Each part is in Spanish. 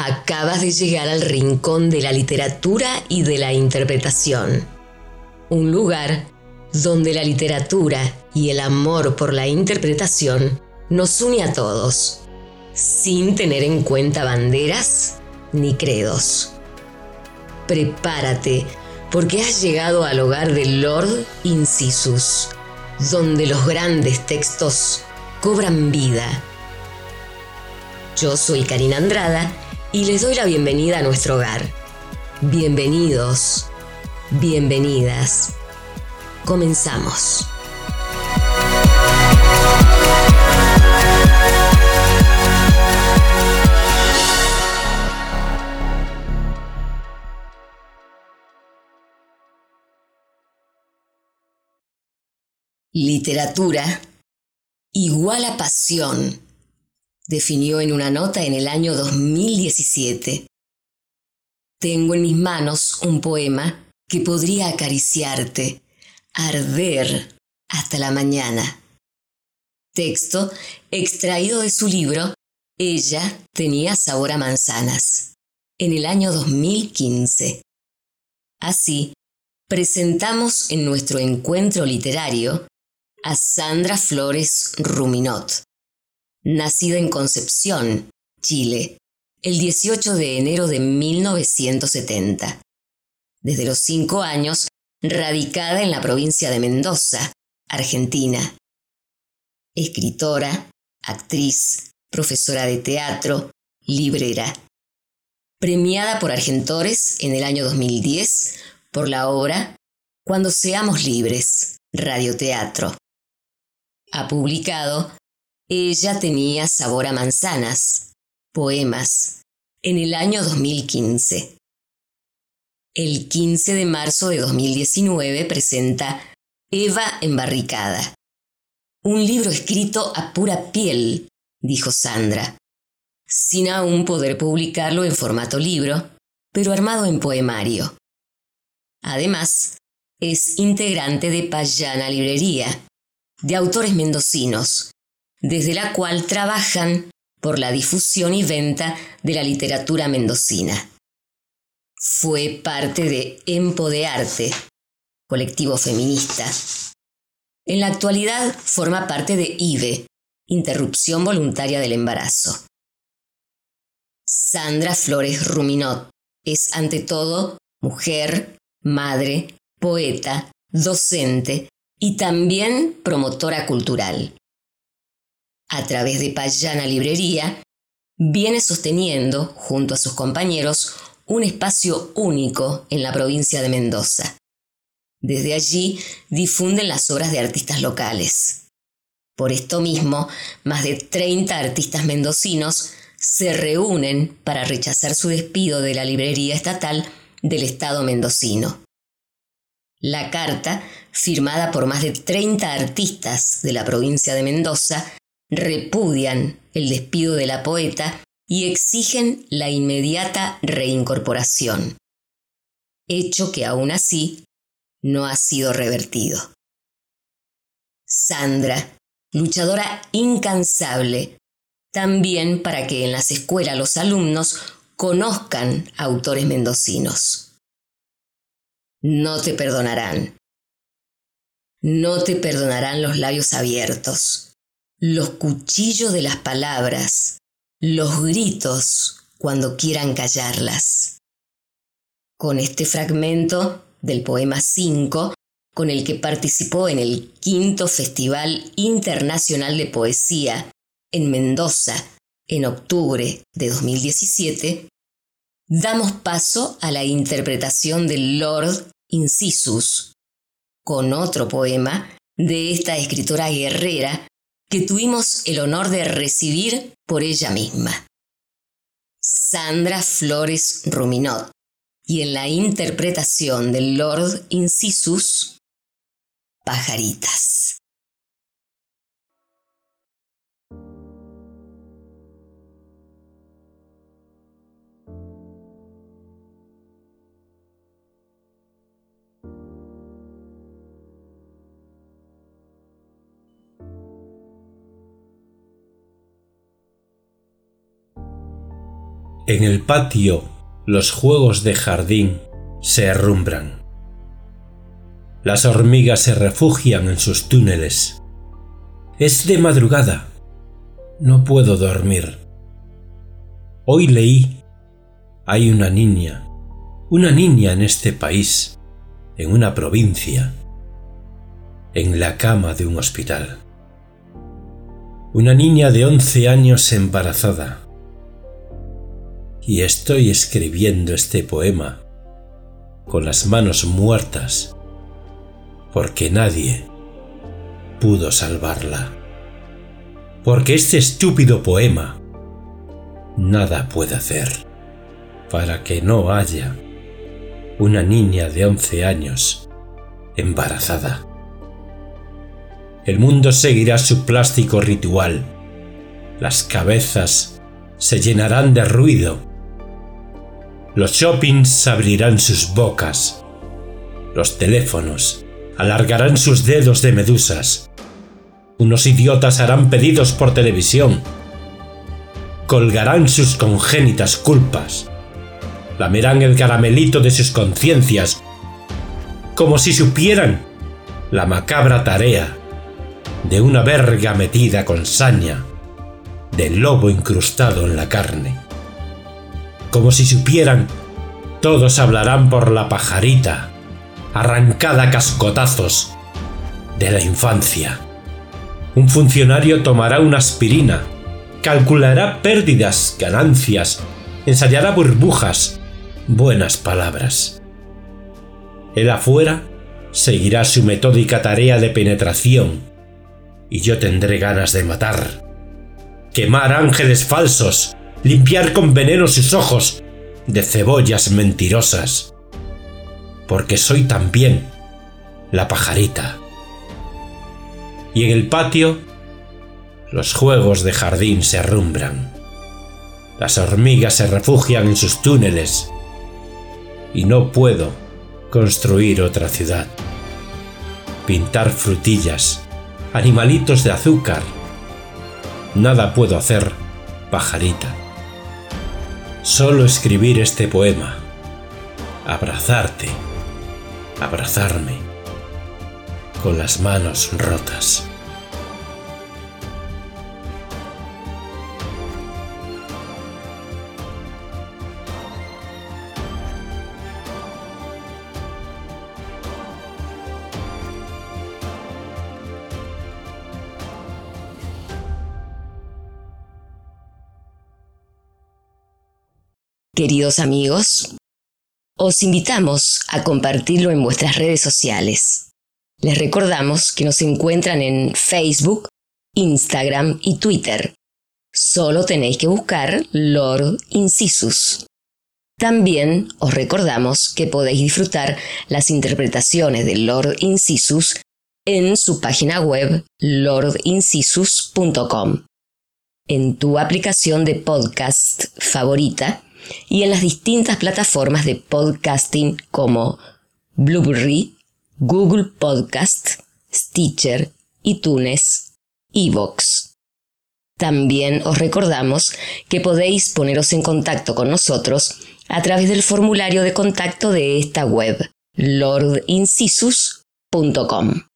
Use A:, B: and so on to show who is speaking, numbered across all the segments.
A: Acabas de llegar al rincón de la literatura y de la interpretación. Un lugar donde la literatura y el amor por la interpretación nos une a todos, sin tener en cuenta banderas ni credos. Prepárate, porque has llegado al hogar del Lord Incisus, donde los grandes textos cobran vida. Yo soy Karina Andrada y les doy la bienvenida a nuestro hogar. Bienvenidos, bienvenidas. Comenzamos. Literatura igual a pasión definió en una nota en el año 2017. Tengo en mis manos un poema que podría acariciarte, arder hasta la mañana. Texto extraído de su libro Ella tenía sabor a manzanas, en el año 2015. Así, presentamos en nuestro encuentro literario a Sandra Flores Ruminot nacida en Concepción, Chile, el 18 de enero de 1970. Desde los cinco años, radicada en la provincia de Mendoza, Argentina. Escritora, actriz, profesora de teatro, librera. Premiada por Argentores en el año 2010 por la obra Cuando seamos libres, radioteatro. Ha publicado ella tenía sabor a manzanas. Poemas. En el año 2015. El 15 de marzo de 2019 presenta Eva embarricada. Un libro escrito a pura piel, dijo Sandra, sin aún poder publicarlo en formato libro, pero armado en poemario. Además, es integrante de Payana Librería, de autores mendocinos, desde la cual trabajan por la difusión y venta de la literatura mendocina. Fue parte de Empodearte, colectivo feminista. En la actualidad forma parte de IVE, Interrupción Voluntaria del Embarazo. Sandra Flores Ruminot es ante todo mujer, madre, poeta, docente y también promotora cultural a través de Payana Librería, viene sosteniendo, junto a sus compañeros, un espacio único en la provincia de Mendoza. Desde allí difunden las obras de artistas locales. Por esto mismo, más de 30 artistas mendocinos se reúnen para rechazar su despido de la librería estatal del Estado mendocino. La carta, firmada por más de 30 artistas de la provincia de Mendoza, repudian el despido de la poeta y exigen la inmediata reincorporación, hecho que aún así no ha sido revertido. Sandra, luchadora incansable, también para que en las escuelas los alumnos conozcan autores mendocinos. No te perdonarán. No te perdonarán los labios abiertos los cuchillos de las palabras, los gritos cuando quieran callarlas. Con este fragmento del poema 5, con el que participó en el quinto Festival Internacional de Poesía en Mendoza en octubre de 2017, damos paso a la interpretación del Lord Incisus, con otro poema de esta escritora guerrera que tuvimos el honor de recibir por ella misma. Sandra Flores Ruminot. Y en la interpretación del Lord Incisus, Pajaritas.
B: En el patio los juegos de jardín se herrumbran. Las hormigas se refugian en sus túneles. Es de madrugada. No puedo dormir. Hoy leí. Hay una niña, una niña en este país, en una provincia, en la cama de un hospital. Una niña de once años embarazada y estoy escribiendo este poema con las manos muertas porque nadie pudo salvarla. Porque este estúpido poema nada puede hacer para que no haya una niña de 11 años embarazada. El mundo seguirá su plástico ritual. Las cabezas se llenarán de ruido los shoppings abrirán sus bocas. Los teléfonos alargarán sus dedos de medusas. Unos idiotas harán pedidos por televisión. Colgarán sus congénitas culpas. Lamerán el caramelito de sus conciencias como si supieran la macabra tarea de una verga metida con saña, del lobo incrustado en la carne como si supieran, todos hablarán por la pajarita, arrancada a cascotazos, de la infancia. Un funcionario tomará una aspirina, calculará pérdidas, ganancias, ensayará burbujas, buenas palabras. Él afuera seguirá su metódica tarea de penetración y yo tendré ganas de matar. Quemar ángeles falsos, limpiar con veneno sus ojos de cebollas mentirosas, porque soy también la pajarita. Y en el patio los juegos de jardín se arrumbran, las hormigas se refugian en sus túneles, y no puedo construir otra ciudad, pintar frutillas, animalitos de azúcar, nada puedo hacer, pajarita solo escribir este poema, abrazarte, abrazarme, con las manos rotas.
A: Queridos amigos, os invitamos a compartirlo en vuestras redes sociales. Les recordamos que nos encuentran en Facebook, Instagram y Twitter. Solo tenéis que buscar Lord Incisus. También os recordamos que podéis disfrutar las interpretaciones de Lord Incisus en su página web lordincisus.com. En tu aplicación de podcast favorita y en las distintas plataformas de podcasting como Blueberry, Google Podcast, Stitcher, iTunes, Evox. También os recordamos que podéis poneros en contacto con nosotros a través del formulario de contacto de esta web, lordincisus.com.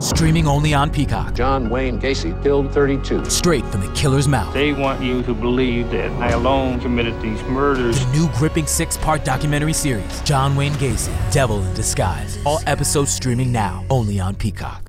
C: Streaming only on Peacock.
D: John Wayne Gacy killed 32.
C: Straight from the killer's mouth.
E: They want you to believe that I alone committed these murders.
C: The new gripping six part documentary series, John Wayne Gacy, Devil in Disguise. All episodes streaming now, only on Peacock.